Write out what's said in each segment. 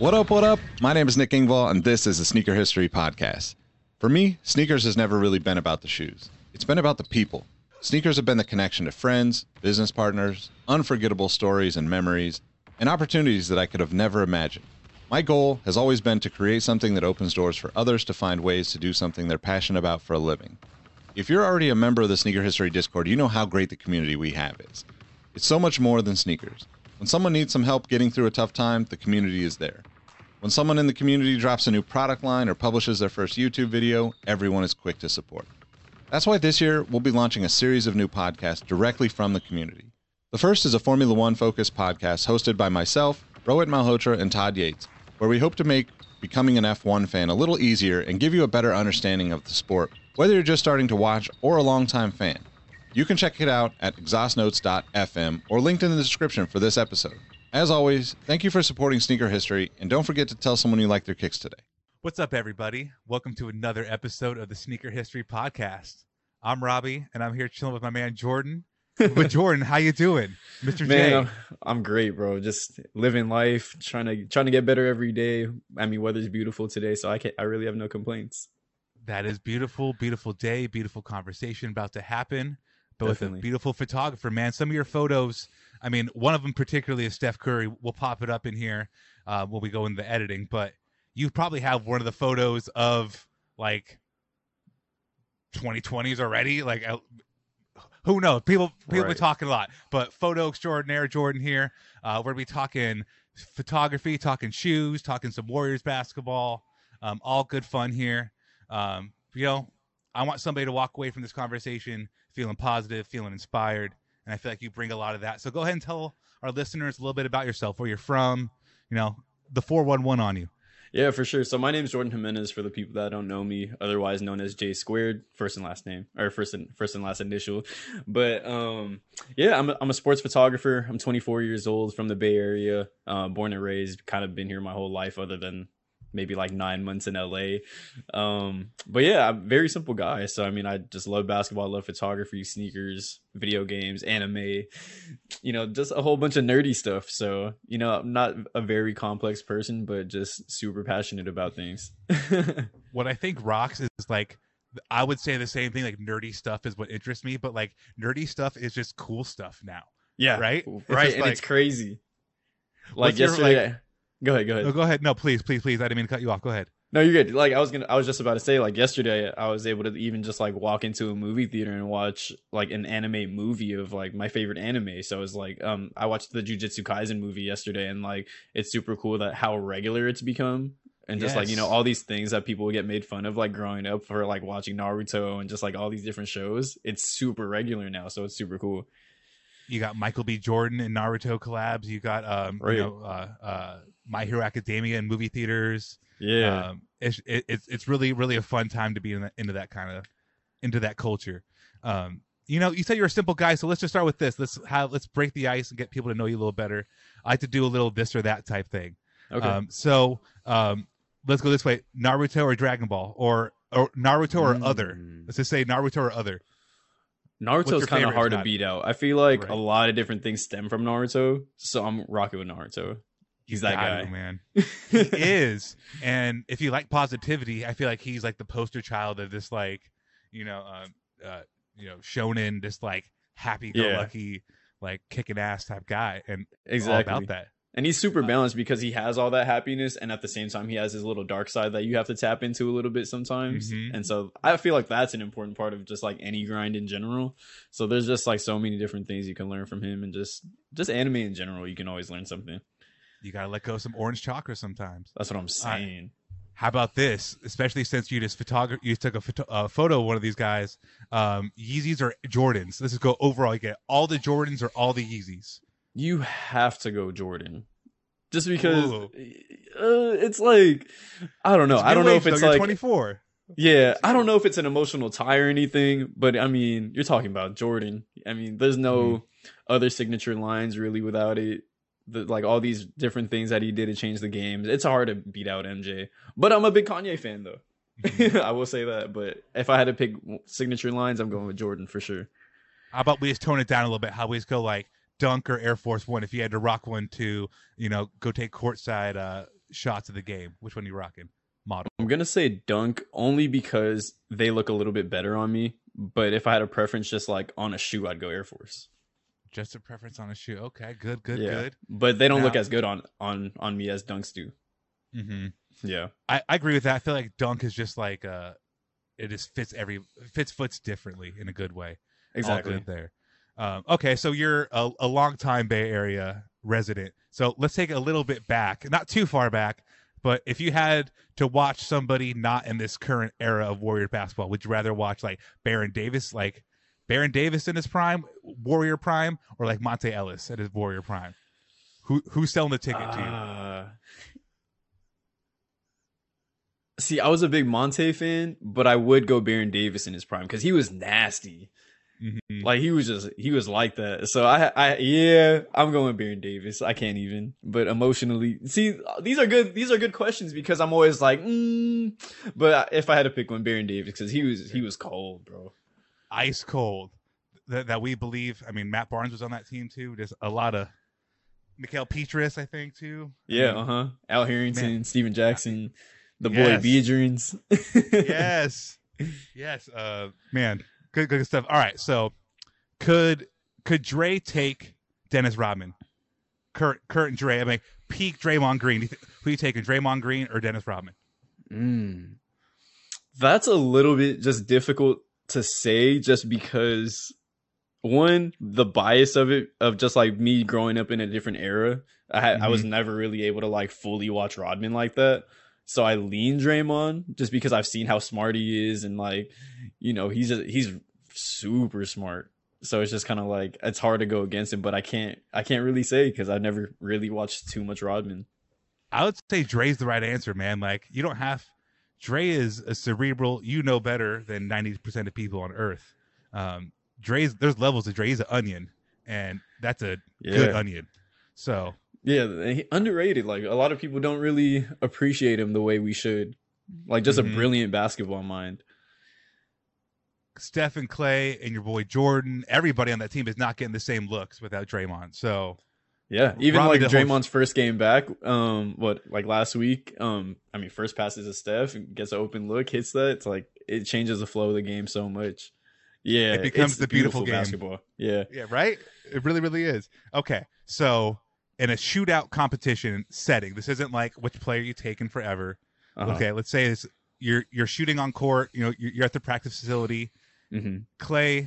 What up, what up? My name is Nick Engvall, and this is the Sneaker History Podcast. For me, sneakers has never really been about the shoes. It's been about the people. Sneakers have been the connection to friends, business partners, unforgettable stories and memories, and opportunities that I could have never imagined. My goal has always been to create something that opens doors for others to find ways to do something they're passionate about for a living. If you're already a member of the Sneaker History Discord, you know how great the community we have is. It's so much more than sneakers. When someone needs some help getting through a tough time, the community is there. When someone in the community drops a new product line or publishes their first YouTube video, everyone is quick to support. That's why this year we'll be launching a series of new podcasts directly from the community. The first is a Formula One focused podcast hosted by myself, Rohit Malhotra, and Todd Yates, where we hope to make becoming an F1 fan a little easier and give you a better understanding of the sport, whether you're just starting to watch or a longtime fan. You can check it out at exhaustnotes.fm or linked in the description for this episode. As always, thank you for supporting Sneaker History, and don't forget to tell someone you like their kicks today. What's up, everybody? Welcome to another episode of the Sneaker History Podcast. I'm Robbie, and I'm here chilling with my man Jordan. But Jordan, how you doing, Mr. Man, J? I'm, I'm great, bro. Just living life, trying to trying to get better every day. I mean, weather's beautiful today, so I can I really have no complaints. That is beautiful, beautiful day, beautiful conversation about to happen. But with a beautiful photographer, man. Some of your photos, I mean, one of them particularly is Steph Curry. We'll pop it up in here uh, when we go into the editing. But you probably have one of the photos of like 2020s already. Like, uh, who knows? People people be talking a lot. But photo extraordinaire Jordan here. Uh, we're gonna be talking photography, talking shoes, talking some Warriors basketball. Um, all good fun here. Um, you know, I want somebody to walk away from this conversation feeling positive, feeling inspired, and I feel like you bring a lot of that. So go ahead and tell our listeners a little bit about yourself, where you're from. You know, the four one one on you. Yeah, for sure. So my name is Jordan Jimenez for the people that don't know me, otherwise known as J squared, first and last name or first and first and last initial. But um yeah, I'm a, I'm a sports photographer. I'm 24 years old from the Bay Area, uh, born and raised, kind of been here my whole life other than maybe like 9 months in LA. Um but yeah, I'm a very simple guy. So I mean, I just love basketball, I love photography, sneakers, video games, anime, you know, just a whole bunch of nerdy stuff. So, you know, I'm not a very complex person, but just super passionate about things. What I think rocks is like. I would say the same thing. Like nerdy stuff is what interests me, but like nerdy stuff is just cool stuff now. yeah. Right? Right. just And it's crazy. Like What's your, yesterday. Go ahead. Go ahead. No, go ahead. No, please, please, please. I didn't mean to cut you off. Go ahead. No, you're good. Like I was gonna, I was just about to say, like yesterday, I was able to even just like walk into a movie theater and watch like an anime movie of like my favorite anime. So it was like, um, I watched the Jujutsu Kaisen movie yesterday, and like it's super cool that how regular it's become, and just like you know all these things that people get made fun of like growing up for like watching Naruto and just like all these different shows. It's super regular now, so it's super cool. You got Michael B. Jordan and Naruto collabs. You got um, Right. you know, uh, uh, My Hero Academia in movie theaters. Yeah, Um, it's it, it's it's really really a fun time to be in the, into that kind of into that culture. Um, you know, you said you're a simple guy, so let's just start with this. Let's have let's break the ice and get people to know you a little better. I like to do a little this or that type thing. okay. Um, so um, let's go this way: Naruto or Dragon Ball, or or Naruto or other. Mm. Let's just say Naruto or other. Naruto's kind of hard to beat out. I feel like Right. a lot of different things stem from Naruto, so I'm rocking with Naruto. He's that guy, man. He is, and if you like positivity, I feel like he's like the poster child of this, like, you know, um, uh, you know shonen, just like happy go lucky, like kicking ass type guy, and Exactly. all about that. And he's super balanced because he has all that happiness, and at the same time, he has his little dark side that you have to tap into a little bit sometimes. Mhm. And so I feel like that's an important part of just like any grind in general. So there's just like so many different things you can learn from him, and just just anime in general, you can always learn something. You gotta let go of some orange chakra sometimes. That's what I'm saying. How about this? Especially since you just photog- you took a photo, uh, photo of one of these guys. Um, Yeezys or Jordans? Let's just go overall. You get all the Jordans or all the Yeezys. You have to go Jordan, just because uh, it's like I don't know. I don't know if it's though. Like 24. Yeah, I don't know if it's an emotional tie or anything, but I mean, you're talking about Jordan. I mean, there's no Mm-hmm. other signature lines really without it. The, like all these different things that he did to change the games. It's hard to beat out MJ. But I'm a big Kanye fan though. Mm-hmm. I will say that. But if I had to pick signature lines, I'm going with Jordan for sure. How about we just tone it down a little bit? How we just go like Dunk or Air Force One? If you had to rock one to, you know, go take courtside uh, shots of the game, which one are you rocking? Model. I'm gonna say Dunk only because they look a little bit better on me. But if I had a preference, just like on a shoe, I'd go Air Force. Just a preference on a shoe. Okay, good, good, yeah, good. but they don't look as good on on on me as Dunks do. hmm Yeah. I, I agree with that. I feel like Dunk is just like uh, it just fits every fits foots differently in a good way. Exactly. good there. Um, okay, so you're a, a long time Bay Area resident. So let's take a little bit back, not too far back, but if you had to watch somebody not in this current era of Warrior basketball, would you rather watch like Baron Davis, like Baron Davis in his prime, Warrior prime, or like Monta Ellis at his Warrior prime? Who who's selling the ticket to you? Uh, see, I was a big Monta fan, but I would go Baron Davis in his prime because he was nasty. Mhm. Like he was just he was like that. So I I yeah, I'm going Baron Davis. I can't even. But emotionally, see, these are good. These are good questions because I'm always like, mm, but if I had to pick one, Baron Davis because he was he was cold, bro. Ice cold that, that we believe. I mean, Matt Barnes was on that team too. There's a lot of Mickael Pietrus, I think, too. I Yeah, mean, uh huh. Al Harrington, Man. Stephen Jackson, the boy Yes. Biedrins. yes, yes. Uh, man, good, good stuff. All right, so could could Dre take Dennis Rodman? Kurt, Kurt and Dre. I mean, peak Draymond Green. You th- Who you taking, Draymond Green or Dennis Rodman? Mm. That's a little bit just difficult to say just because one, the bias of it of just like me growing up in a different era. I had, I was mm-hmm. never really able to like fully watch Rodman like that. So I lean Draymond just because I've seen how smart he is and like, you know, he's a, he's super smart. So it's just kind of like it's hard to go against him, but I can't I can't really say because I've never really watched too much Rodman. I would say Dre's the right answer, man. Like you don't have Dre is a cerebral. You know better than ninety percent of people on Earth. Um, Dre's there's levels of Dre. He's an onion, and that's a good onion. So Yeah, underrated. Like a lot of people don't really appreciate him the way we should. Like just Mhm. a brilliant basketball mind. Stephen Clay and your boy Jordan, everybody on that team is not getting the same looks without Draymond. So Yeah, even Robbie like the whole- Draymond's first game back, um, what like last week, um, I mean, first passes to Steph, gets an open look, hits that. It's like it changes the flow of the game so much. Yeah, It becomes the beautiful game. basketball. Yeah, yeah, right. It really, really is. Okay, so in a shootout competition setting, this isn't like which player you taken forever. uh-huh. Okay, let's say it's you're you're shooting on court. You know, you're, you're at the practice facility. hmm Clay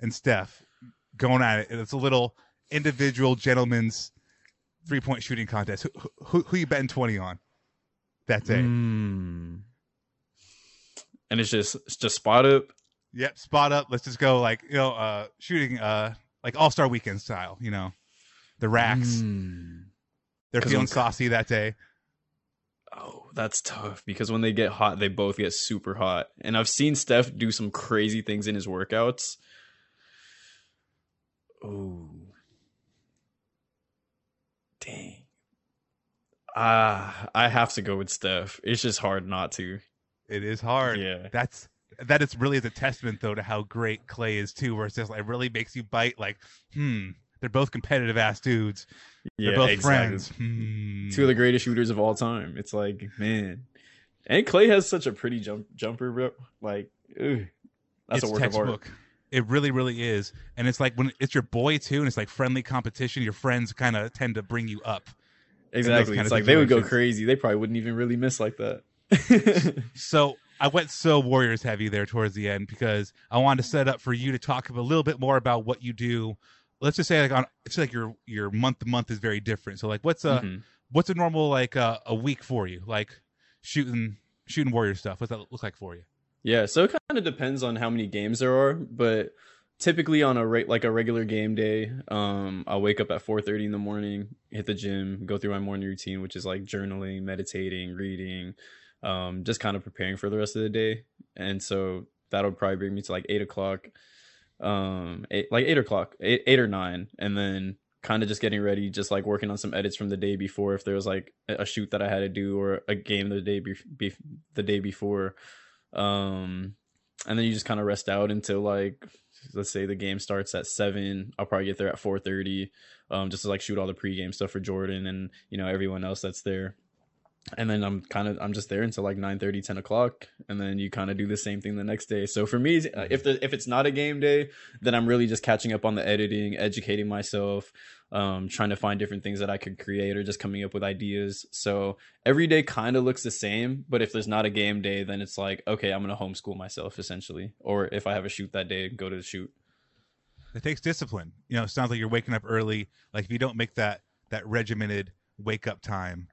and Steph going at it. and It's a little individual gentlemen's three point shooting contest. Who, who, who you betting 20 on that day? Mm. And it's just it's just spot up. Yep, spot up. Let's just go like, you know, uh, shooting uh, like All Star weekend style, you know, the racks. Mm. They're feeling when- saucy that day. Oh, that's tough because when they get hot, they both get super hot. And I've seen Steph do some crazy things in his workouts. Oh. Dang. Ah, I have to go with Steph. It's just hard not to. It is hard. Yeah. That's that is really is a testament though to how great Clay is too, where it's just like really makes you bite like, hmm, they're both competitive ass dudes. They're Yeah, both exactly. friends. Hmm. Two of the greatest shooters of all time. It's like, man. And Clay has such a pretty jump jumper, bro. Like, ugh, that's it's a work of art. It really, really is. And it's like when it's your boy too, and it's like friendly competition. Your friends kind of tend to bring you up. Exactly. It's like they would go crazy. They probably wouldn't even really miss like that. So I went so Warriors heavy there towards the end because I wanted to set up for you to talk a little bit more about what you do. Let's just say like on it's like your your month to month is very different. So like what's a Mhm. what's a normal like uh, a week for you? Like shooting shooting Warrior stuff. What's that look like for you? Yeah, so it kind of depends on how many games there are, but typically on a re- like a regular game day, um, I'll wake up at 4:30 in the morning, hit the gym, go through my morning routine, which is like journaling, meditating, reading, um, just kind of preparing for the rest of the day. And so that'll probably bring me to like eight o'clock, um, eight, like eight o'clock, eight, eight or nine, and then kind of just getting ready, just like working on some edits from the day before. If there was like a shoot that I had to do or a game the day be- be- the day before, um, and then you just kind of rest out until like let's say the game starts at seven. I'll probably get there at four thirty, um, just to like shoot all the pregame stuff for Jordan and you know everyone else that's there. And then I'm kind of I'm just there until like 9 30 10 o'clock, and then you kind of do the same thing the next day. So for me, uh, if the if it's not a game day, then I'm really just catching up on the editing, educating myself, um, trying to find different things that I could create or just coming up with ideas. So every day kind of looks the same, but if there's not a game day, then it's like, okay, I'm to homeschool myself essentially. Or if I have a shoot that day, go to the shoot. It takes discipline. You know, it sounds like you're waking up early. Like if you don't make that that regimented wake up time,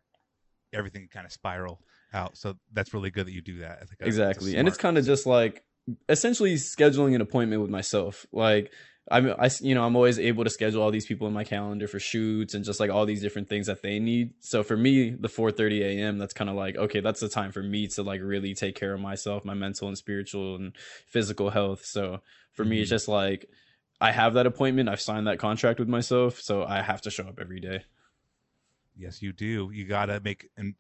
everything kind of spiral out. So that's really good that you do that. I think exactly. And it's kind of just like essentially scheduling an appointment with myself. Like, I'm, I, you know, I'm always able to schedule all these people in my calendar for shoots and just like all these different things that they need. So for me, the 4:30 a.m. that's kind of like okay, that's the time for me to like really take care of myself, my mental and spiritual and physical health. So for me, it's mm-hmm. just like I have that appointment, I've signed that contract with myself, so I have to show up every day. Yes, you do. You gotta make and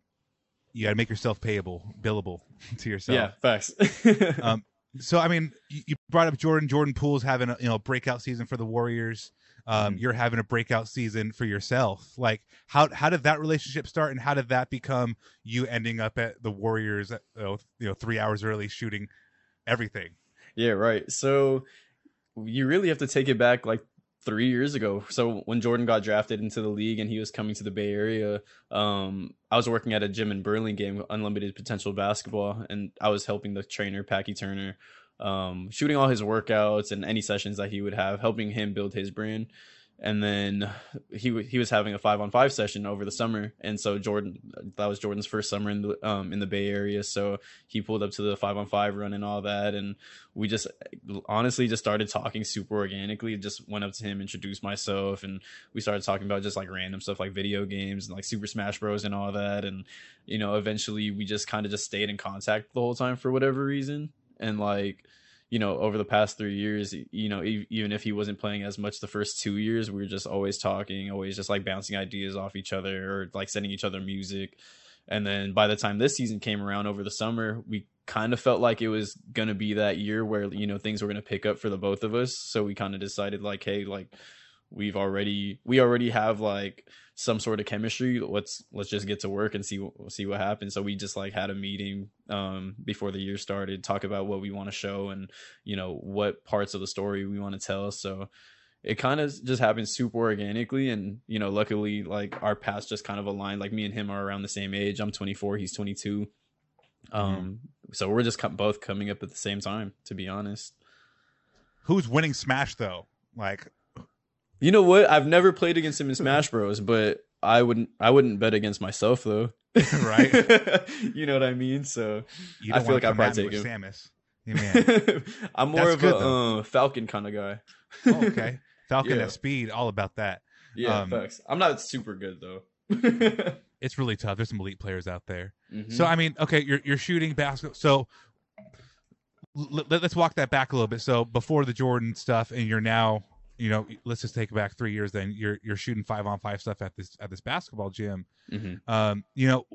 you gotta make yourself payable, billable to yourself. Yeah, facts. Um, so I mean, you, you brought up Jordan. Jordan Poole's having a you know breakout season for the Warriors. Um, Mhm. You're having a breakout season for yourself. Like how how did that relationship start, and how did that become you ending up at the Warriors? At, you know, three hours early shooting everything. Yeah, right. So you really have to take it back like three years ago. So when Jordan got drafted into the league and he was coming to the Bay Area, um, I was working at a gym in Burlingame, Unlimited Potential Basketball, and I was helping the trainer Packy Turner, um, shooting all his workouts and any sessions that he would have, helping him build his brand. And then he he was having a five on five session over the summer, and so Jordan that was Jordan's first summer in the um in the Bay Area, so he pulled up to the five on five run and all that, and we just honestly just started talking super organically. Just went up to him, introduced myself, and we started talking about just like random stuff like video games and like Super Smash Bros and all that. And you know, eventually we just kind of just stayed in contact the whole time for whatever reason. And like, you know, over the past three years, you know, even if he wasn't playing as much the first two years, we were just always talking, always just like bouncing ideas off each other or like sending each other music. And then by the time this season came around over the summer, we kind of felt like it was going to be that year where, you know, things were going to pick up for the both of us. So we kind of decided like, hey, like we've already we already have like some sort of chemistry. Let's let's just get to work and see what see what happens. So we just like had a meeting um before the year started, talk about what we want to show and, you know, what parts of the story we want to tell. So it kind of just happened super organically and you know luckily like our paths just kind of aligned like me and him are around the same age i'm 24 he's 22 um so we're just both coming up at the same time to be honest Who's winning Smash though? Like you know what i've never played against him in smash bros but i wouldn't i wouldn't bet against myself though Right. you know what i mean so I feel like come probably take Samus. Yeah, man. i'm more That's of good, a uh, falcon kind of guy Oh, okay. Falcon Yeah. at speed, all about that. yeah Um, facts i'm not super good though It's really tough. There's some elite players out there. Mhm. So I mean, okay, you're you're shooting basketball. So l- let, us walk that back a little bit. So before the Jordan stuff, and you're now, you know, let's just take it back three years. Then you're you're shooting five on five stuff at this at this basketball gym. Mhm. Um, you know,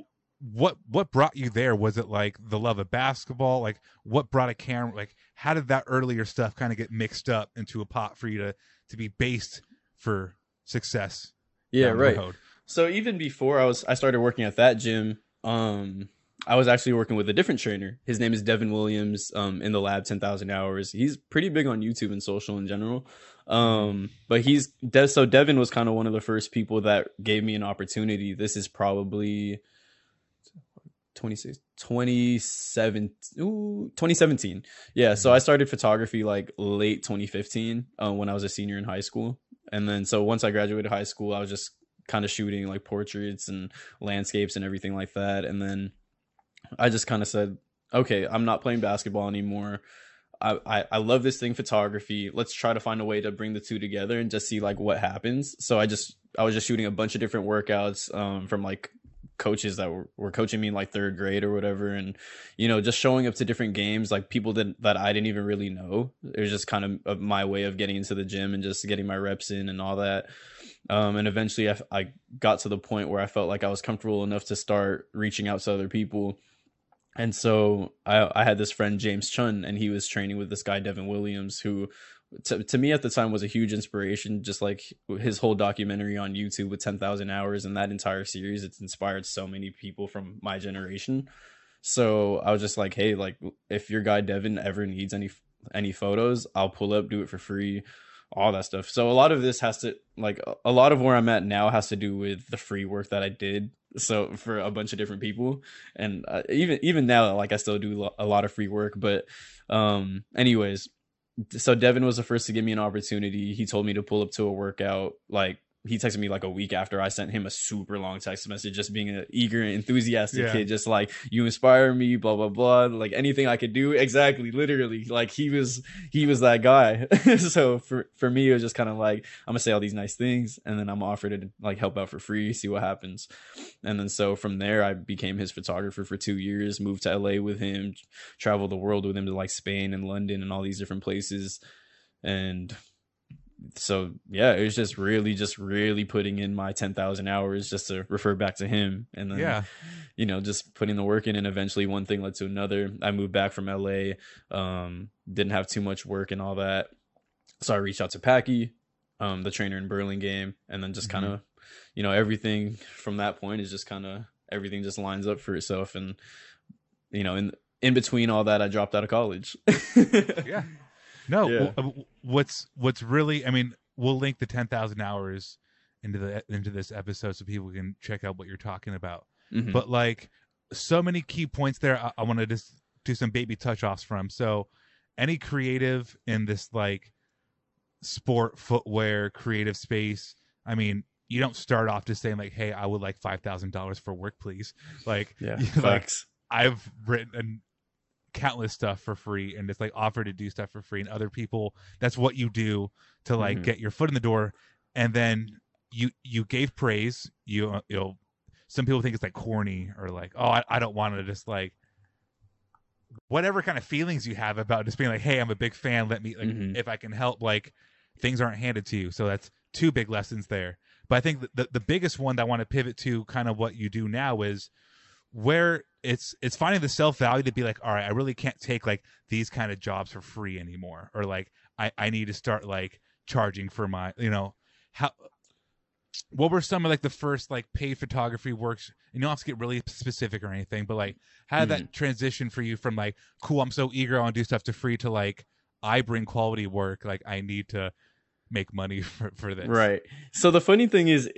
what what brought you there? Was it like the love of basketball? Like what brought a camera? Like how did that earlier stuff kind of get mixed up into a pot for you to to be based for success? yeah right? So even before I was I started working at that gym, um I was actually working with a different trainer. His name is Devin Williams. Um, in the lab, ten thousand hours. He's pretty big on YouTube and social in general. Um, but he's De- so Devin was kind of one of the first people that gave me an opportunity. This is probably 26 27 ooh, 2017 yeah so i started photography like late 2015 uh, when i was a senior in high school and then so once i graduated high school i was just kind of shooting like portraits and landscapes and everything like that and then i just kind of said okay i'm not playing basketball anymore. I, I, I love this thing photography. Let's try to find a way to bring the two together and just see like what happens. So i just i was just shooting a bunch of different workouts um, from like coaches that were, were coaching me in like third grade or whatever and you know just showing up to different games like people that that I didn't even really know. It was just kind of, my way of getting into the gym and just getting my reps in and all that. Um, and eventually I, I got to the point where I felt like I was comfortable enough to start reaching out to other people and so I, I had this friend James Chun and he was training with this guy Devin Williams who to, to me at the time was a huge inspiration just like his whole documentary on youtube with 10000 hours and that entire series. It's inspired so many people from my generation. So i was just like hey like if your guy devin ever needs any any photos i'll pull up do it for free all that stuff so a lot of this has to like a lot of where i'm at now has to do with the free work that i did so for a bunch of different people and uh, even even now like i still do a lot of free work but um anyways so Devin was the first to give me an opportunity. He told me to pull up to a workout like he texted me like a week after I sent him a super long text message, just being an eager, enthusiastic yeah. kid, just like you inspire me, blah blah blah, like anything I could do. Exactly, literally, like he was he was that guy. so for for me, it was just kind of like I'm gonna say all these nice things, and then I'm offered to like help out for free, see what happens. And then so from there, I became his photographer for two years, moved to LA with him, traveled the world with him to like Spain and London and all these different places, and so yeah, it was just really, just really putting in my ten thousand hours just to refer back to him, and then yeah, you know, just putting the work in, and eventually one thing led to another. I moved back from LA, um, didn't have too much work and all that, so I reached out to Packy, um, the trainer in Burlingame, and then just mm-hmm. kind of, you know, everything from that point is just kind of everything just lines up for itself, and you know, in in between all that, I dropped out of college. yeah. No, yeah. Uh, what's what's really I mean, we'll link the 10,000 hours into the into this episode so people can check out what you're talking about. Mm-hmm. But like so many key points there I, I want to just do some baby touch offs from. So any creative in this like sport footwear creative space, I mean, you don't start off just saying like, "Hey, I would like five thousand dollars for work, please." Like, yeah, like I've written countless stuff for free and just like offer to do stuff for free and other people that's what you do to like mm-hmm. get your foot in the door and then you you gave praise you you know some people think it's like corny or like oh i, I don't want to just like whatever kind of feelings you have about just being like hey i'm a big fan let me like mm-hmm. if i can help like things aren't handed to you so that's two big lessons there but i think the, the biggest one that i want to pivot to kind of what you do now is where it's it's finding the self value to be like all right i really can't take like these kind of jobs for free anymore or like i i need to start like charging for my you know? How what were some of like the first like paid photography works? You don't have to get really specific or anything but like how did mm. that transition for you from like cool i'm so eager i want to do stuff to free to like i bring quality work like i need to make money for, for this. Right. So the funny thing is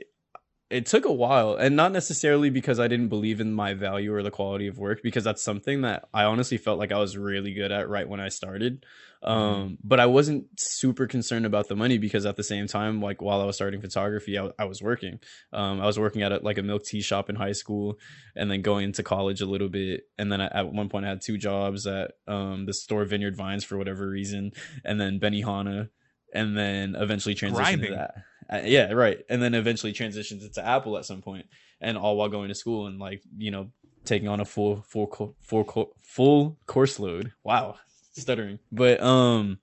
it took a while and not necessarily because I didn't believe in my value or the quality of work because that's something that I honestly felt like I was really good at right when I started. Um, mm-hmm. but I wasn't super concerned about the money because at the same time, like while I was starting photography, I, I was working. Um, I was working at a, like a milk tea shop in high school and then going into college a little bit. And then I, at one point I had two jobs at um, the store Vineyard Vines for whatever reason. And then Benihana and then eventually transitioned Grinding. to that uh, yeah, right. And then eventually transitions it to Apple at some point, and all while going to school and like you know taking on a full full full full course load. Wow, stuttering. But um,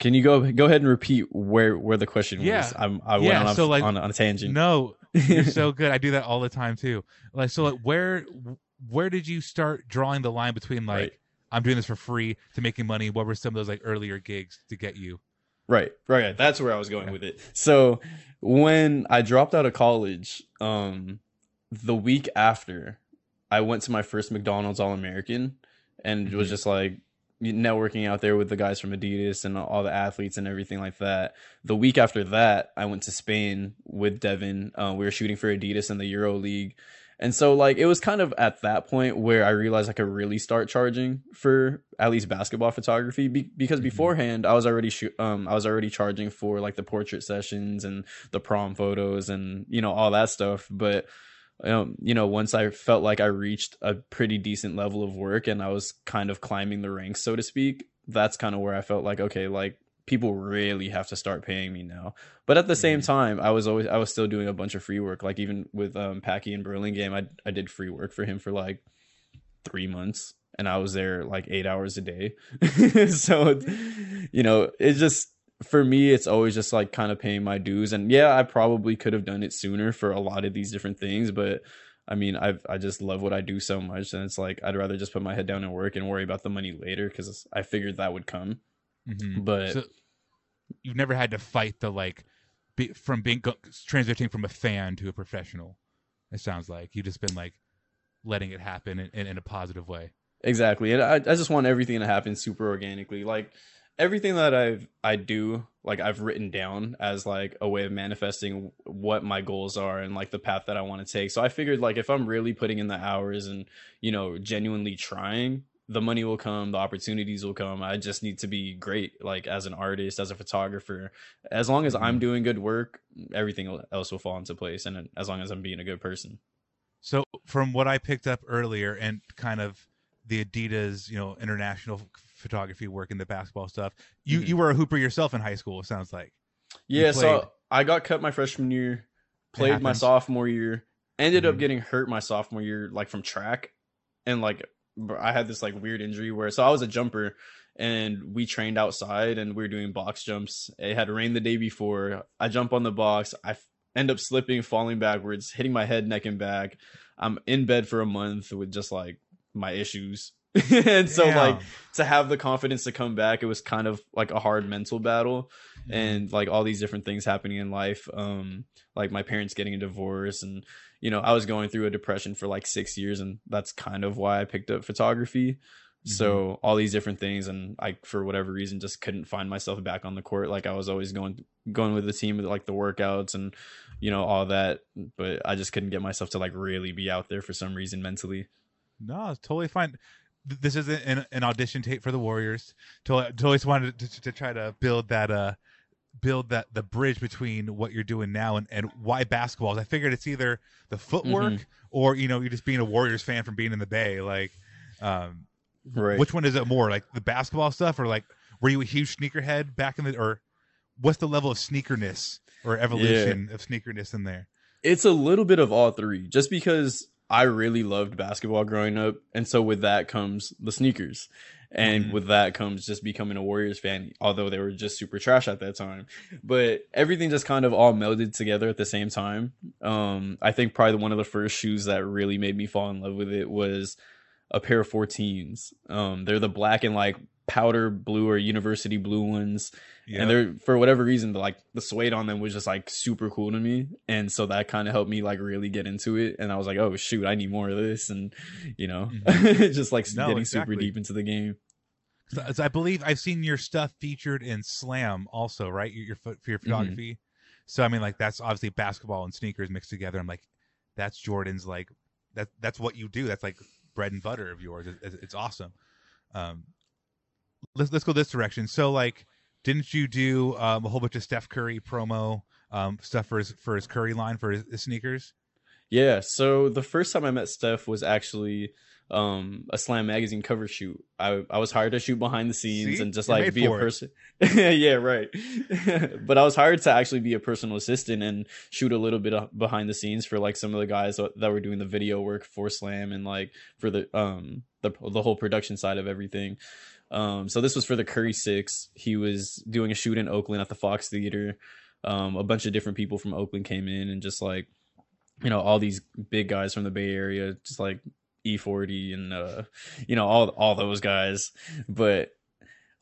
can you go go ahead and repeat where where the question yeah. was? I'm, I went yeah, on, so like, on, on a tangent. No, you're so good. I do that all the time too. Like so, like where where did you start drawing the line between like right. I'm doing this for free to making money? What were some of those like earlier gigs to get you? Right, right. That's where I was going with it. So when I dropped out of college, um, the week after, I went to my first McDonald's All American and was Mhm. just like networking out there with the guys from Adidas and all the athletes and everything like that. The week after that, I went to Spain with Devin. Uh, we were shooting for Adidas in the Euro League. And so like it was kind of at that point where I realized I could really start charging for at least basketball photography be- because Mhm. beforehand I was already shoot um I was already charging for like the portrait sessions and the prom photos and you know all that stuff but um, you know once I felt like I reached a pretty decent level of work and I was kind of climbing the ranks so to speak that's kind of where I felt like okay like people really have to start paying me now. But at the same Mhm. time I was always I was still doing a bunch of free work. Like even with um Packy and Burlingame I I did free work for him for like 3 months and I was there like 8 hours a day. So you know it just for me it's always just like kind of paying my dues. And yeah I probably could have done it sooner for a lot of these different things but I mean I I just love what I do so much and it's like I'd rather just put my head down and work and worry about the money later cuz I figured that would come Mhm. but So you've never had to fight the like be, from being transitioning from a fan to a professional. It sounds like you've just been like letting it happen in, in, in a positive way. Exactly. And I, I just want everything to happen super organically. Like everything that I've I do, like I've written down as like a way of manifesting what my goals are and like the path that I want to take. So I figured like if I'm really putting in the hours and, you know, genuinely trying, the money will come, the opportunities will come. I just need to be great, like as an artist, as a photographer. As long as I'm doing good work, everything else will fall into place. And as long as I'm being a good person. So from what I picked up earlier and kind of the Adidas, you know, international photography work and the basketball stuff, you Mhm. you were a hooper yourself in high school. It sounds like. Yeah, so I got cut my freshman year, played my sophomore year, ended up Mhm. getting hurt my sophomore year, like from track, and like I had this like weird injury where so I was a jumper, and we trained outside and we were doing box jumps. It had rained the day before. I jump on the box, I f- end up slipping, falling backwards, hitting my head, neck, and back. I'm in bed for a month with just like my issues. and so like to have the confidence to come back, it was kind of like a hard mental battle Mm-hmm. and like all these different things happening in life um like my parents getting a divorce and you know i was going through a depression for like six years and that's kind of why i picked up photography. So all these different things and i for whatever reason just couldn't find myself back on the court. Like i was always going going with the team with like the workouts and you know all that but i just couldn't get myself to like really be out there for some reason mentally. No, totally fine. Th- This isn't an, an audition tape for the Warriors. Totally just wanted to, to, to try to build that uh build that the bridge between what you're doing now and, and why basketball. I figured it's either the footwork Mhm. or you know you're just being a Warriors fan from being in the Bay. Like, um, right which one is it more? Like the basketball stuff or like were you a huge sneakerhead back in the or what's the level of sneakerness or evolution of sneakerness in there? It's a little bit of all three, just because I really loved basketball growing up, and so with that comes the sneakers, and Mhm. with that comes just becoming a Warriors fan. Although they were just super trash at that time, but everything just kind of all melded together at the same time. Um, I think probably one of the first shoes that really made me fall in love with it was a pair of 14s. Um, they're the black and like powder blue or university blue ones and they're for whatever reason the like the suede on them was just like super cool to me and so that kind of helped me like really get into it and i was like oh shoot i need more of this and you know just like Mm-hmm. No, getting exactly. super deep into the game So- so I believe I've seen your stuff featured in Slam also, right? Your, your for your photography. So I mean, like that's obviously basketball and sneakers mixed together. I'm like, that's Jordan's like that. That's what you do. That's like bread and butter of yours. It's, it's awesome. Um, let's let's go this direction. So like, didn't you do um, a whole bunch of Steph Curry promo um, stuff for his for his Curry line for his, his sneakers? yeah so the first time i met steph was actually um a slam magazine cover shoot i i was hired to shoot behind the scenes See? and just You're like be a person yeah right but i was hired to actually be a personal assistant and shoot a little bit of behind the scenes for like some of the guys that were doing the video work for slam and like for the um the the whole production side of everything um so this was for the curry six. He was doing a shoot in oakland at the fox theater. Um a bunch of different people from oakland came in and just like you know all these big guys from the bay area just like e40 and uh you know all all those guys. But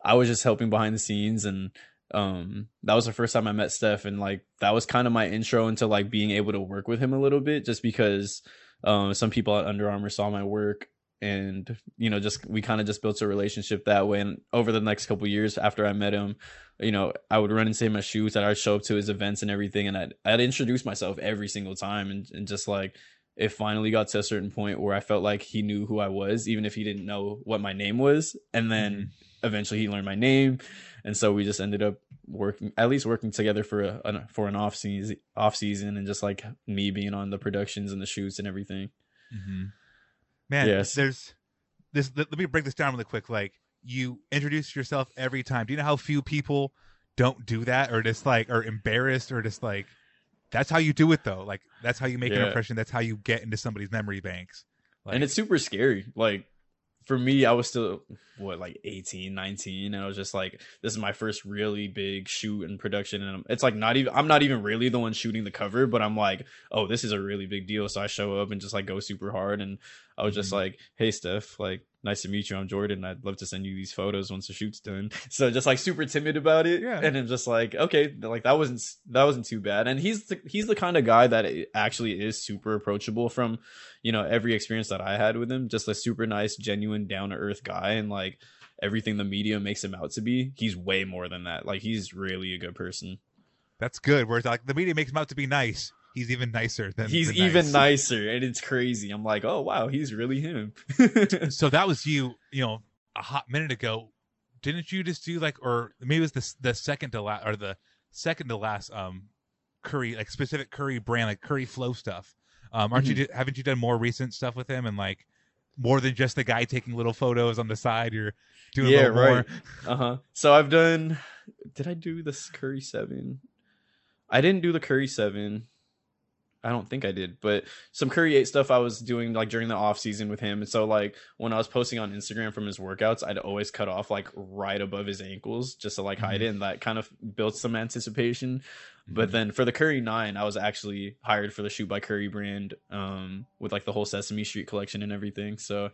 i was just helping behind the scenes and um that was the first time I met Steph and like that was kind of my intro into like being able to work with him a little bit just because um some people at Under Armour saw my work and you know just we kind of just built a relationship that way and over the next couple years after I met him you know I would run into him at shoots and I'd show up to his events and everything and I'd, I'd introduce myself every single time and, and just like it finally got to a certain point where I felt like he knew who I was, even if he didn't know what my name was. And then mm-hmm. eventually he learned my name, and so we just ended up working, at least working together for a for an off season, off season, and just like me being on the productions and the shoots and everything. Mm-hmm. Man, yes. there's this. Let me break this down really quick. Like you introduce yourself every time. Do you know how few people don't do that, or just like are embarrassed, or just like that's how you do it though. Like that's how you make yeah. an impression. That's how you get into somebody's memory banks. Like, and it's super scary. Like for me, I was still what like 18, 19 and I was just like this is my first really big shoot in production and it's like not even I'm not even really the one shooting the cover, but I'm like, "Oh, this is a really big deal." So I show up and just like go super hard and I was just mm-hmm. like, "Hey Steph, like nice to meet you. I'm Jordan. I'd love to send you these photos once the shoot's done. So just like super timid about it. Yeah. And then just like, okay, like that wasn't, that wasn't too bad. And he's the, he's the kind of guy that actually is super approachable from, you know, every experience that I had with him, just a super nice, genuine, down to earth guy. And like everything the media makes him out to be, he's way more than that. Like he's really a good person. That's good. Whereas like the media makes him out to be nice he's even nicer than he's even nicer and it's crazy. I'm like oh wow he's really him. So that was you you know a hot minute ago. Didn't you just do like or maybe it was the the second to last or the second to last um curry like specific curry brand like curry flow stuff. Um aren't mm-hmm. you haven't you done more recent stuff with him and like more than just the guy taking little photos on the side? You're doing yeah right. Uh-huh. So i've done did i do this curry seven? I didn't do the curry seven I don't think I did, but some Curry 8 stuff I was doing like during the off season with him. And so like when I was posting on Instagram from his workouts, I'd always cut off like right above his ankles just to like hide mm-hmm. it and that kind of built some anticipation. Mm-hmm. But then for the Curry 9, I was actually hired for the shoot by Curry brand um with like the whole Sesame Street collection and everything. So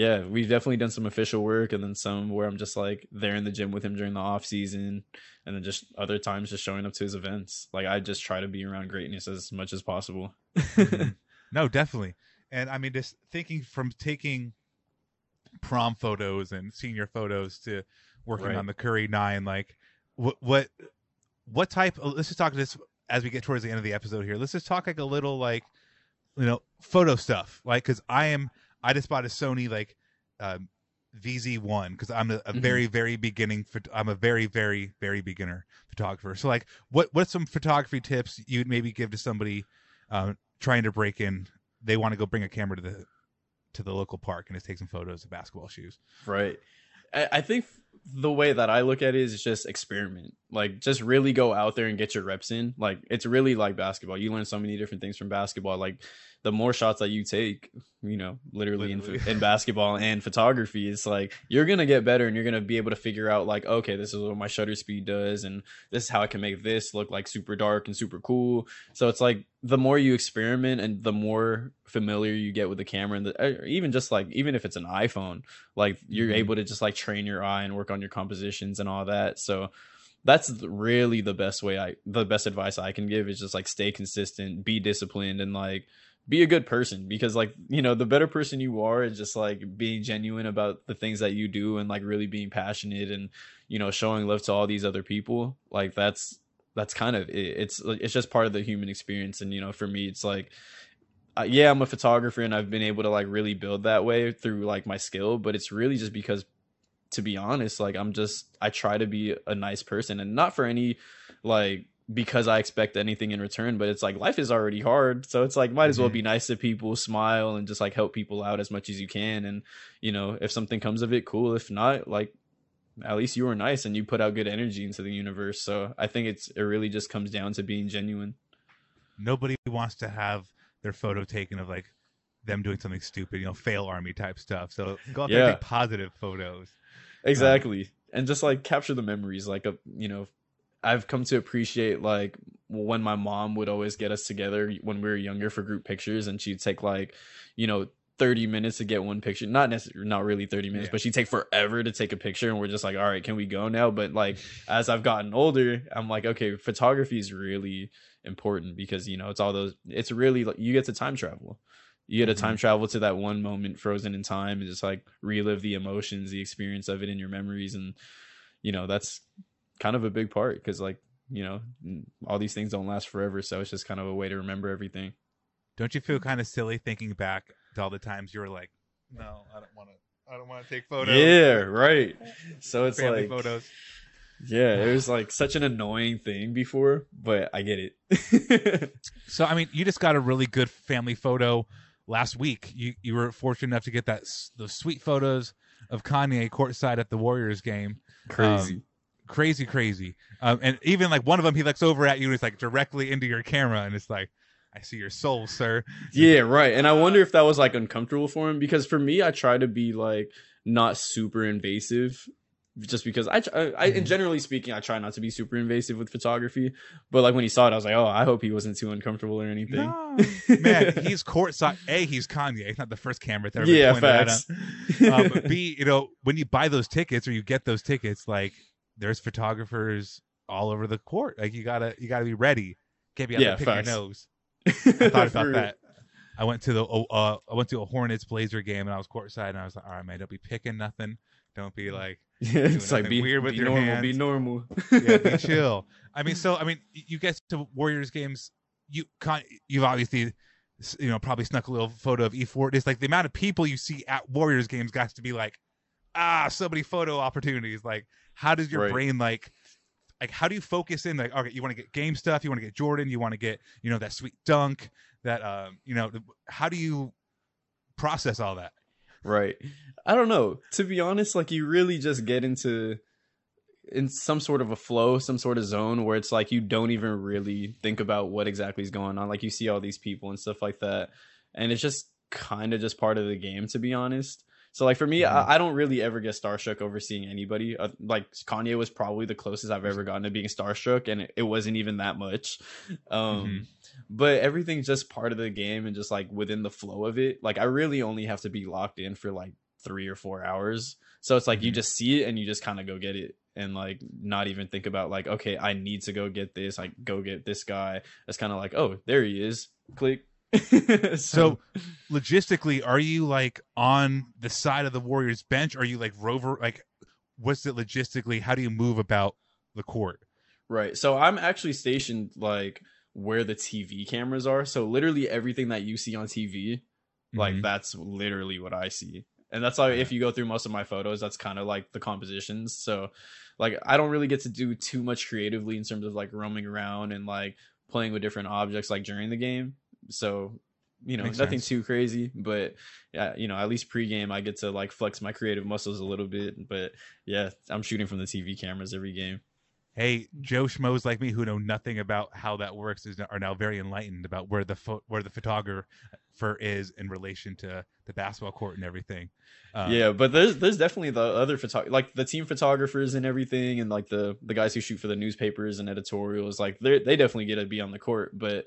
yeah, we've definitely done some official work and then some where I'm just like there in the gym with him during the off season and then just other times just showing up to his events. Like I just try to be around greatness as much as possible. Mm-hmm. no, definitely. And I mean just thinking from taking prom photos and senior photos to working right. on the Curry 9 like what what what type of, let's just talk this as we get towards the end of the episode here. Let's just talk like a little like you know photo stuff like cuz I am I just bought a Sony like um, VZ1 because I'm a, a mm-hmm. very very beginning. I'm a very very very beginner photographer. So like, what what's some photography tips you'd maybe give to somebody uh, trying to break in? They want to go bring a camera to the to the local park and just take some photos of basketball shoes. Right. I, I think the way that I look at it is just experiment. Like just really go out there and get your reps in. Like it's really like basketball. You learn so many different things from basketball. Like the more shots that you take, you know, literally, literally. In, in basketball and photography, it's like you're gonna get better and you're gonna be able to figure out like, okay, this is what my shutter speed does, and this is how I can make this look like super dark and super cool. So it's like the more you experiment and the more familiar you get with the camera, and the, even just like even if it's an iPhone, like you're mm-hmm. able to just like train your eye and work on your compositions and all that. So that's really the best way I the best advice I can give is just like stay consistent, be disciplined, and like be a good person because like you know the better person you are is just like being genuine about the things that you do and like really being passionate and you know showing love to all these other people like that's that's kind of it. it's it's just part of the human experience and you know for me it's like uh, yeah i'm a photographer and i've been able to like really build that way through like my skill but it's really just because to be honest like i'm just i try to be a nice person and not for any like because I expect anything in return. But it's like life is already hard, so it's like might as well mm-hmm. be nice to people, smile, and just like help people out as much as you can. And you know, if something comes of it, cool. If not, like at least you were nice and you put out good energy into the universe. So I think it's it really just comes down to being genuine. Nobody wants to have their photo taken of like them doing something stupid, you know, fail army type stuff. So go out yeah. there and take positive photos. Exactly. Um, and just like capture the memories like a you know I've come to appreciate like when my mom would always get us together when we were younger for group pictures and she'd take like, you know, 30 minutes to get one picture. Not necessarily, not really 30 minutes, Yeah. but she'd take forever to take a picture. And we're just like, all right, can we go now? But like, as I've gotten older, I'm like, okay, photography is really important because, you know, it's all those, it's really like you get to time travel. You get to Mm-hmm. time travel to that one moment frozen in time and just like relive the emotions, the experience of it in your memories. And, you know, that's kind of a big part because, like, you know, all these things don't last forever. So it's just kind of a way to remember everything. Don't you feel kind of silly thinking back to all the times you were like, no, I don't want to. I don't want to take photos. Yeah, right. So it's family like, photos. yeah, it was like such an annoying thing before, but I get it. So I mean, you just got a really good family photo last week. You you were fortunate enough to get that s- those sweet photos of Kanye courtside at the Warriors game. Crazy. Um, crazy, crazy. Um, and even like one of them, he looks over at you and it's like directly into your camera, and it's like, I see your soul, sir. Yeah, right. And I wonder if that was like uncomfortable for him because for me, I try to be like not super invasive, just because I, I, I and generally speaking, I try not to be super invasive with photography. But like when he saw it, I was like, oh, I hope he wasn't too uncomfortable or anything. No, man, he's courtside. A, he's Kanye. He's not the first camera to ever yeah, pointed facts. Um, but B, you know, when you buy those tickets or you get those tickets, like there's photographers all over the court. Like you gotta, you gotta be ready. Can't be out Yeah, there picking facts. your nose. I thought about that. I went to the oh, uh, I went to a Hornets Blazer game and I was courtside and I was like, all right, man, don't be picking nothing. Don't be like, Yeah, it's like be weird with be your normal, be normal. yeah, be chill. I mean, so I mean, you get to Warriors games, you con- you've obviously, you know, probably snuck a little photo of E4. It's like the amount of people you see at Warriors games got to be like, ah, so many photo opportunities. Like, how does your Right. brain like? Like, how do you focus in? Like, okay, you want to get game stuff, you want to get Jordan, you want to get, you know, that sweet dunk, that, um, you know, how do you process all that? Right. I don't know. To be honest, like you really just get into in some sort of a flow, some sort of zone where it's like you don't even really think about what exactly is going on. Like you see all these people and stuff like that. And it's just kind of just part of the game, to be honest. So like for me, I, I don't really ever get starstruck over seeing anybody. Uh, like Kanye was probably the closest I've ever gotten to being starstruck, and it, it wasn't even that much. Um, Mhm. but everything's just part of the game and just like within the flow of it. Like I really only have to be locked in for like three or four hours. So it's like you Mhm. just see it and you just kind of go get it and like not even think about like, okay, I need to go get this, like go get this guy. It's kind of like, oh, there he is. Click. So, logistically, are you like on the side of the Warriors bench? Are you like rover? Like, what's it logistically? How do you move about the court? Right. So I'm actually stationed like where the TV cameras are. So literally everything that you see on TV, like Mhm. that's literally what I see. And that's why if you go through most of my photos, that's kind of like the compositions. So like I don't really get to do too much creatively in terms of like roaming around and like playing with different objects like during the game. So you know, Makes nothing sense. too crazy, but yeah, you know, at least pregame I get to like flex my creative muscles a little bit. But yeah, I'm shooting from the TV cameras every game. Hey, Joe schmoes like me who know nothing about how that works is are now very enlightened about where the pho- where the photographer is in relation to the basketball court and everything. Um, yeah, but there's there's definitely the other photo like the team photographers and everything, and like the the guys who shoot for the newspapers and editorials. Like they they definitely get to be on the court. But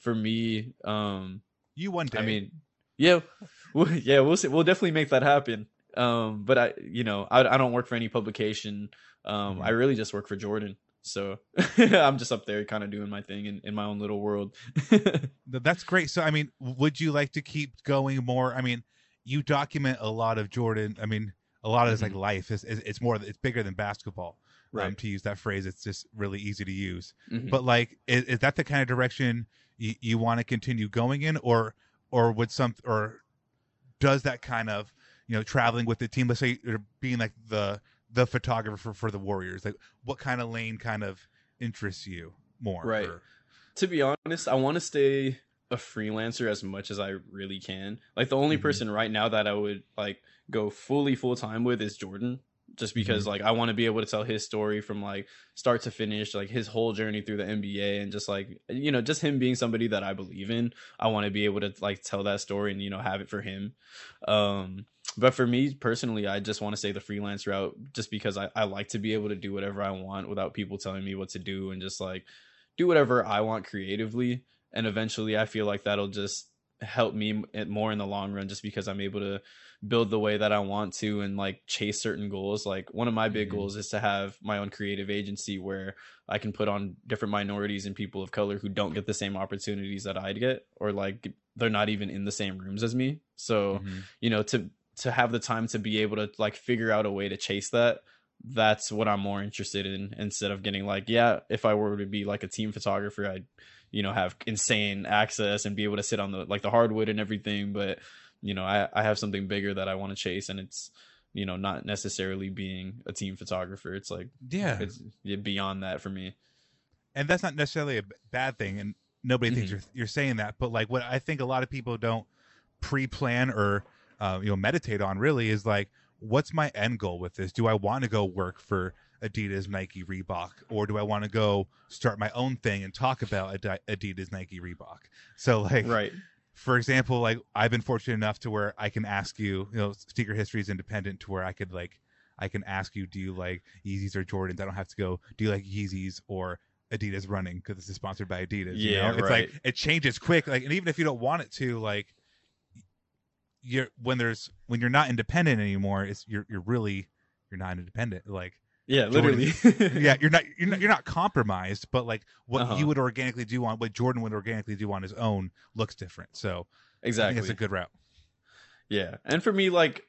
for me, um, you one day. I mean, yeah, we'll, yeah, we'll see. We'll definitely make that happen. Um, but I, you know, I I don't work for any publication. Um, I really just work for Jordan. So I'm just up there kind of doing my thing in, in my own little world. That's great. So, I mean, would you like to keep going more? I mean, you document a lot of Jordan. I mean, a lot of his like life is, is it's more it's bigger than basketball. Um, Right. to use that phrase, it's just really easy to use. Mhm. But like, is, is that the kind of direction you, you want to continue going in, or or would some or does that kind of you know traveling with the team? Let's say or being like the the photographer for for the Warriors. Like, what kind of lane kind of interests you more? Right. Or- to be honest, I want to stay a freelancer as much as I really can. Like the only Mhm. person right now that I would like go fully full time with is Jordan. Just because like I want to be able to tell his story from like start to finish, like his whole journey through the NBA and just like you know, just him being somebody that I believe in. I want to be able to like tell that story and you know have it for him. Um but for me personally, I just want to stay the freelance route just because I, I like to be able to do whatever I want without people telling me what to do and just like do whatever I want creatively. And eventually I feel like that'll just help me more in the long run just because I'm able to build the way that I want to and like chase certain goals. Like one of my big Mhm. goals is to have my own creative agency where I can put on different minorities and people of color who don't get the same opportunities that I'd get or like they're not even in the same rooms as me. So, Mhm. you know, to to have the time to be able to like figure out a way to chase that that's what I'm more interested in instead of getting like, yeah, if I were to be like a team photographer, I'd, you know, have insane access and be able to sit on the like the hardwood and everything. But, you know, I, I have something bigger that I want to chase and it's, you know, not necessarily being a team photographer. It's like Yeah. it's yeah, beyond that for me. and that's not necessarily a bad thing and nobody thinks Mhm. you're, you're saying that but like what i think a lot of people don't pre-plan or uh, you know meditate on really is like what's my end goal with this do i want to go work for adidas nike reebok or do i want to go start my own thing and talk about Adi- adidas nike reebok so like Right. For example, like I've been fortunate enough to where I can ask you, you know, Sneaker History is independent to where I could like, I can ask you, do you like Yeezys or Jordans? I don't have to go, do you like Yeezys or Adidas running because this is sponsored by Adidas. you Yeah, know? it's right. like it changes quick. Like, and even if you don't want it to, like, you're when there's when you're not independent anymore, it's you're you're really you're not independent. Like, Yeah, Jordan- literally. yeah, you're not you're not you're not compromised, but like what Uh-huh. you would organically do on what Jordan would organically do on his own looks different. So exactly. it's a good route. Yeah. And for me, like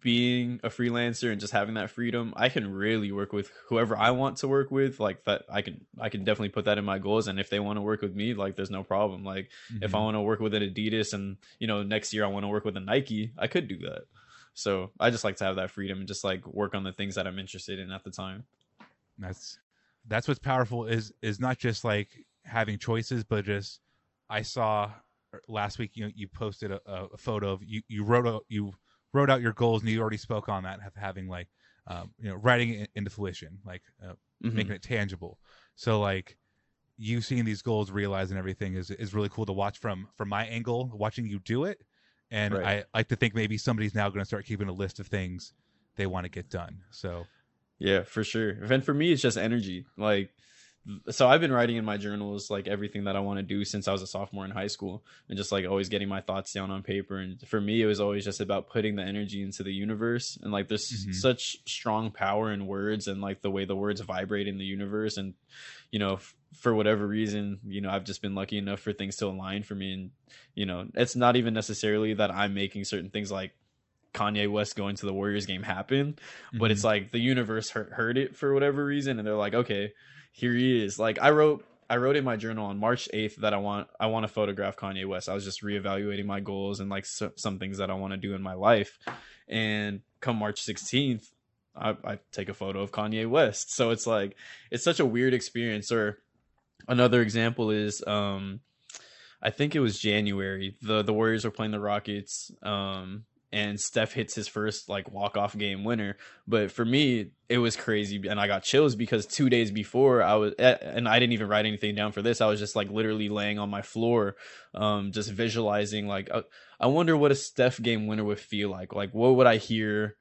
being a freelancer and just having that freedom, I can really work with whoever I want to work with. Like that I can I can definitely put that in my goals. And if they want to work with me, like there's no problem. Like if I Mhm. want to work with an Adidas and you know, next year I want to work with a Nike, I could do that. So I just like to have that freedom and just like work on the things that I'm interested in at the time. that's that's what's powerful is is not just like having choices but just i saw last week you you posted a, a photo of you you wrote out you wrote out your goals and you already spoke on that have having like um, you know writing it into fruition like uh, Mhm. making it tangible so like you seeing these goals realized and everything is is really cool to watch from from my angle watching you do it and Right. i like to think maybe somebody's now going to start keeping a list of things they want to get done so Yeah, for sure. And for me, it's just energy. Like, so I've been writing in my journals like everything that I want to do since I was a sophomore in high school, and just like always getting my thoughts down on paper. And for me, it was always just about putting the energy into the universe. And like, there's Mhm. such strong power in words, and like the way the words vibrate in the universe. And you know, f- for whatever reason, you know, I've just been lucky enough for things to align for me. And you know, it's not even necessarily that I'm making certain things like Kanye West going to the Warriors game happen but it's mm-hmm. like the universe heard, heard it for whatever reason and they're like okay here he is. Like i wrote i wrote in my journal on march 8th that i want i want to photograph kanye west. I was just reevaluating my goals and like so, some things that i want to do in my life. And come march 16th I, I take a photo of kanye west. So it's like it's such a weird experience or another example is um i think it was january the the warriors were playing the rockets um and Steph hits his first like walk off game winner. But for me, it was crazy, and I got chills because two days before I was, and I didn't even write anything down for this. I was just like literally laying on my floor, um, just visualizing like, uh, I wonder what a Steph game winner would feel like. Like, what would I hear?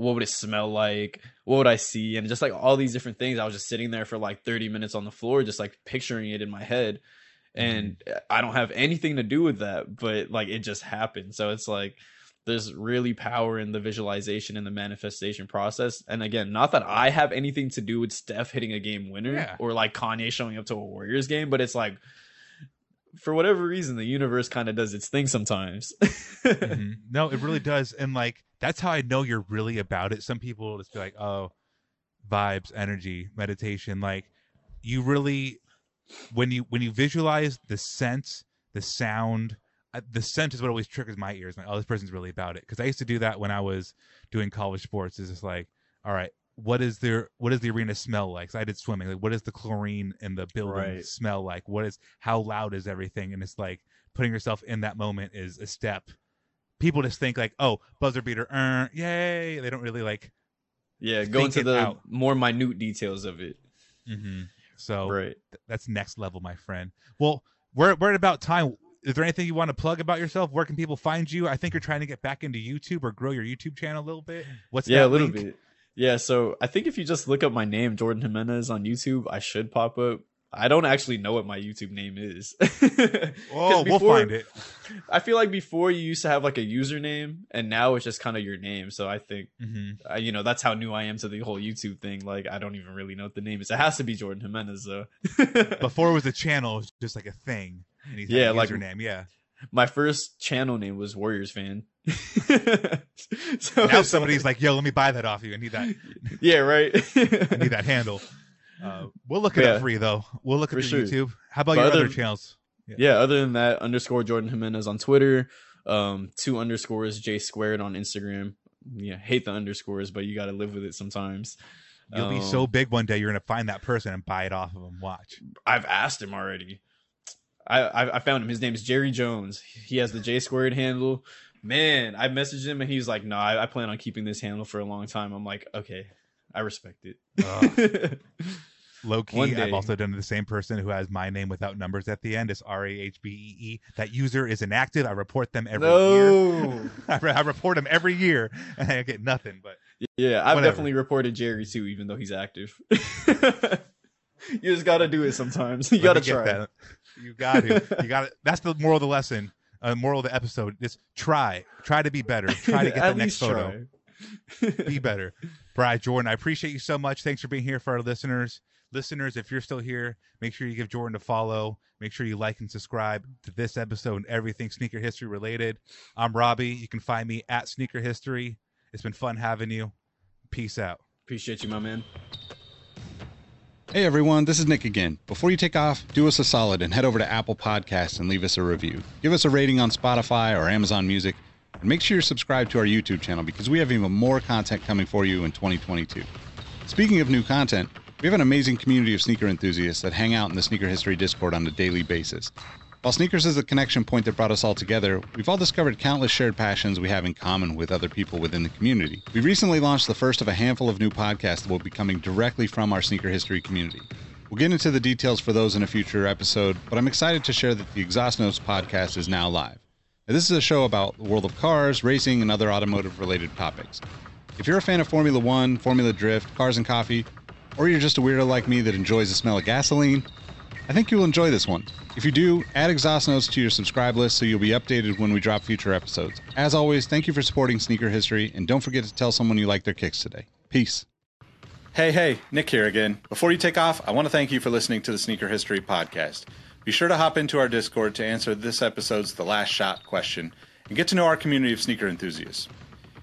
What would it smell like? What would I see? And just like all these different things, I was just sitting there for like 30 minutes on the floor, just like picturing it in my head. And I don't have anything to do with that, but like it just happened. So it's like, there's really power in the visualization and the manifestation process. And again, not that I have anything to do with Steph hitting a game winner Yeah. or like Kanye showing up to a Warriors game, but it's like for whatever reason, the universe kind of does its thing sometimes. Mhm. No, it really does, and like that's how I know you're really about it. Some people will just be like, "Oh, vibes, energy, meditation." Like you really, when you when you visualize the sense, the sound, uh, the scent is what always triggers my ears. Like, oh, this person's really about it. Because I used to do that when I was doing college sports. Is just like, all right, what is their what does the arena smell like? So I did swimming. Like, what does the chlorine in the building Right. smell like? What is how loud is everything? And it's like putting yourself in that moment is a step. People just think like, oh, buzzer beater, uh, yay! They don't really like. yeah, go into the out. more minute details of it. Mm-hmm. So Right. th- that's next level, my friend. Well, we're we're at about time. Is there anything you want to plug about yourself? Where can people find you? I think you're trying to get back into YouTube or grow your YouTube channel a little bit. What's yeah, a little link? bit. Yeah, so I think if you just look up my name, Jordan Jimenez, on YouTube, I should pop up. I don't actually know what my YouTube name is. Oh, 'Cause we'll find it. I feel like before you used to have like a username, and now it's just kind of your name. So I think, hmm uh, you know, that's how new I am to the whole YouTube thing. Like, I don't even really know what the name is. It has to be Jordan Jimenez, though. Before it was a channel, it was just like a thing. And he's Yeah, a like- username. Yeah. my first channel name was Warriors fan. so Now somebody's like, "Yo, let me buy that off you. I need that. yeah, right. I need that handle." Uh, we'll look at it Yeah. up for you though. We'll look at the sure. YouTube. How about But your other- other channels? yeah other than that underscore jordan jimenez on twitter um two underscores j squared on instagram yeah hate the underscores but you gotta live with it sometimes You'll be Um, so big one day you're gonna find that person and buy it off of them. Watch. i've asked him already I, I i found him his name's jerry jones he has the j squared handle man i messaged him and he's like no I, I plan on keeping this handle for a long time i'm like okay i respect it Low key, I've also done the same person who has my name without numbers at the end. It's R A H B E E. That user is inactive. I report them every year. no I, re- I report them every year and I get nothing. But Yeah, I've Whatever. definitely reported Jerry too, even though he's active. you just gotta do it sometimes. You gotta try. that. You got to. You got to. That's the moral of the lesson. Uh, moral of the episode. is try. Try to be better. Try to get the next photo. be better. Brian Jordan, I appreciate you so much. Thanks for being here for our listeners. Listeners, if you're still here, make sure you give Jordan a follow. Make sure you like and subscribe to this episode and everything sneaker history related. I'm Robbie. You can find me at Sneaker History. It's been fun having you. Peace out. Appreciate you, my man. Hey everyone, this is Nick again. Before you take off, do us a solid and head over to Apple Podcasts and leave us a review. Give us a rating on Spotify or Amazon Music, and make sure you're subscribed to our YouTube channel because we have even more content coming for you in 2022. Speaking of new content, we have an amazing community of sneaker enthusiasts that hang out in the Sneaker History Discord on a daily basis. While sneakers is the connection point that brought us all together, we've all discovered countless shared passions we have in common with other people within the community. We recently launched the first of a handful of new podcasts that will be coming directly from our sneaker history community. We'll get into the details for those in a future episode, but I'm excited to share that the Exhaust Notes podcast is now live. Now, this is a show about the world of cars, racing, and other automotive related topics. If you're a fan of Formula One, Formula Drift, cars and coffee, or you're just a weirdo like me that enjoys the smell of gasoline, I think you'll enjoy this one. If you do, add exhaust notes to your subscribe list so you'll be updated when we drop future episodes. As always, thank you for supporting Sneaker History, and don't forget to tell someone you like their kicks today. Peace. Hey, hey, Nick here again. Before you take off, I want to thank you for listening to the Sneaker History podcast. Be sure to hop into our Discord to answer this episode's The Last Shot question and get to know our community of sneaker enthusiasts.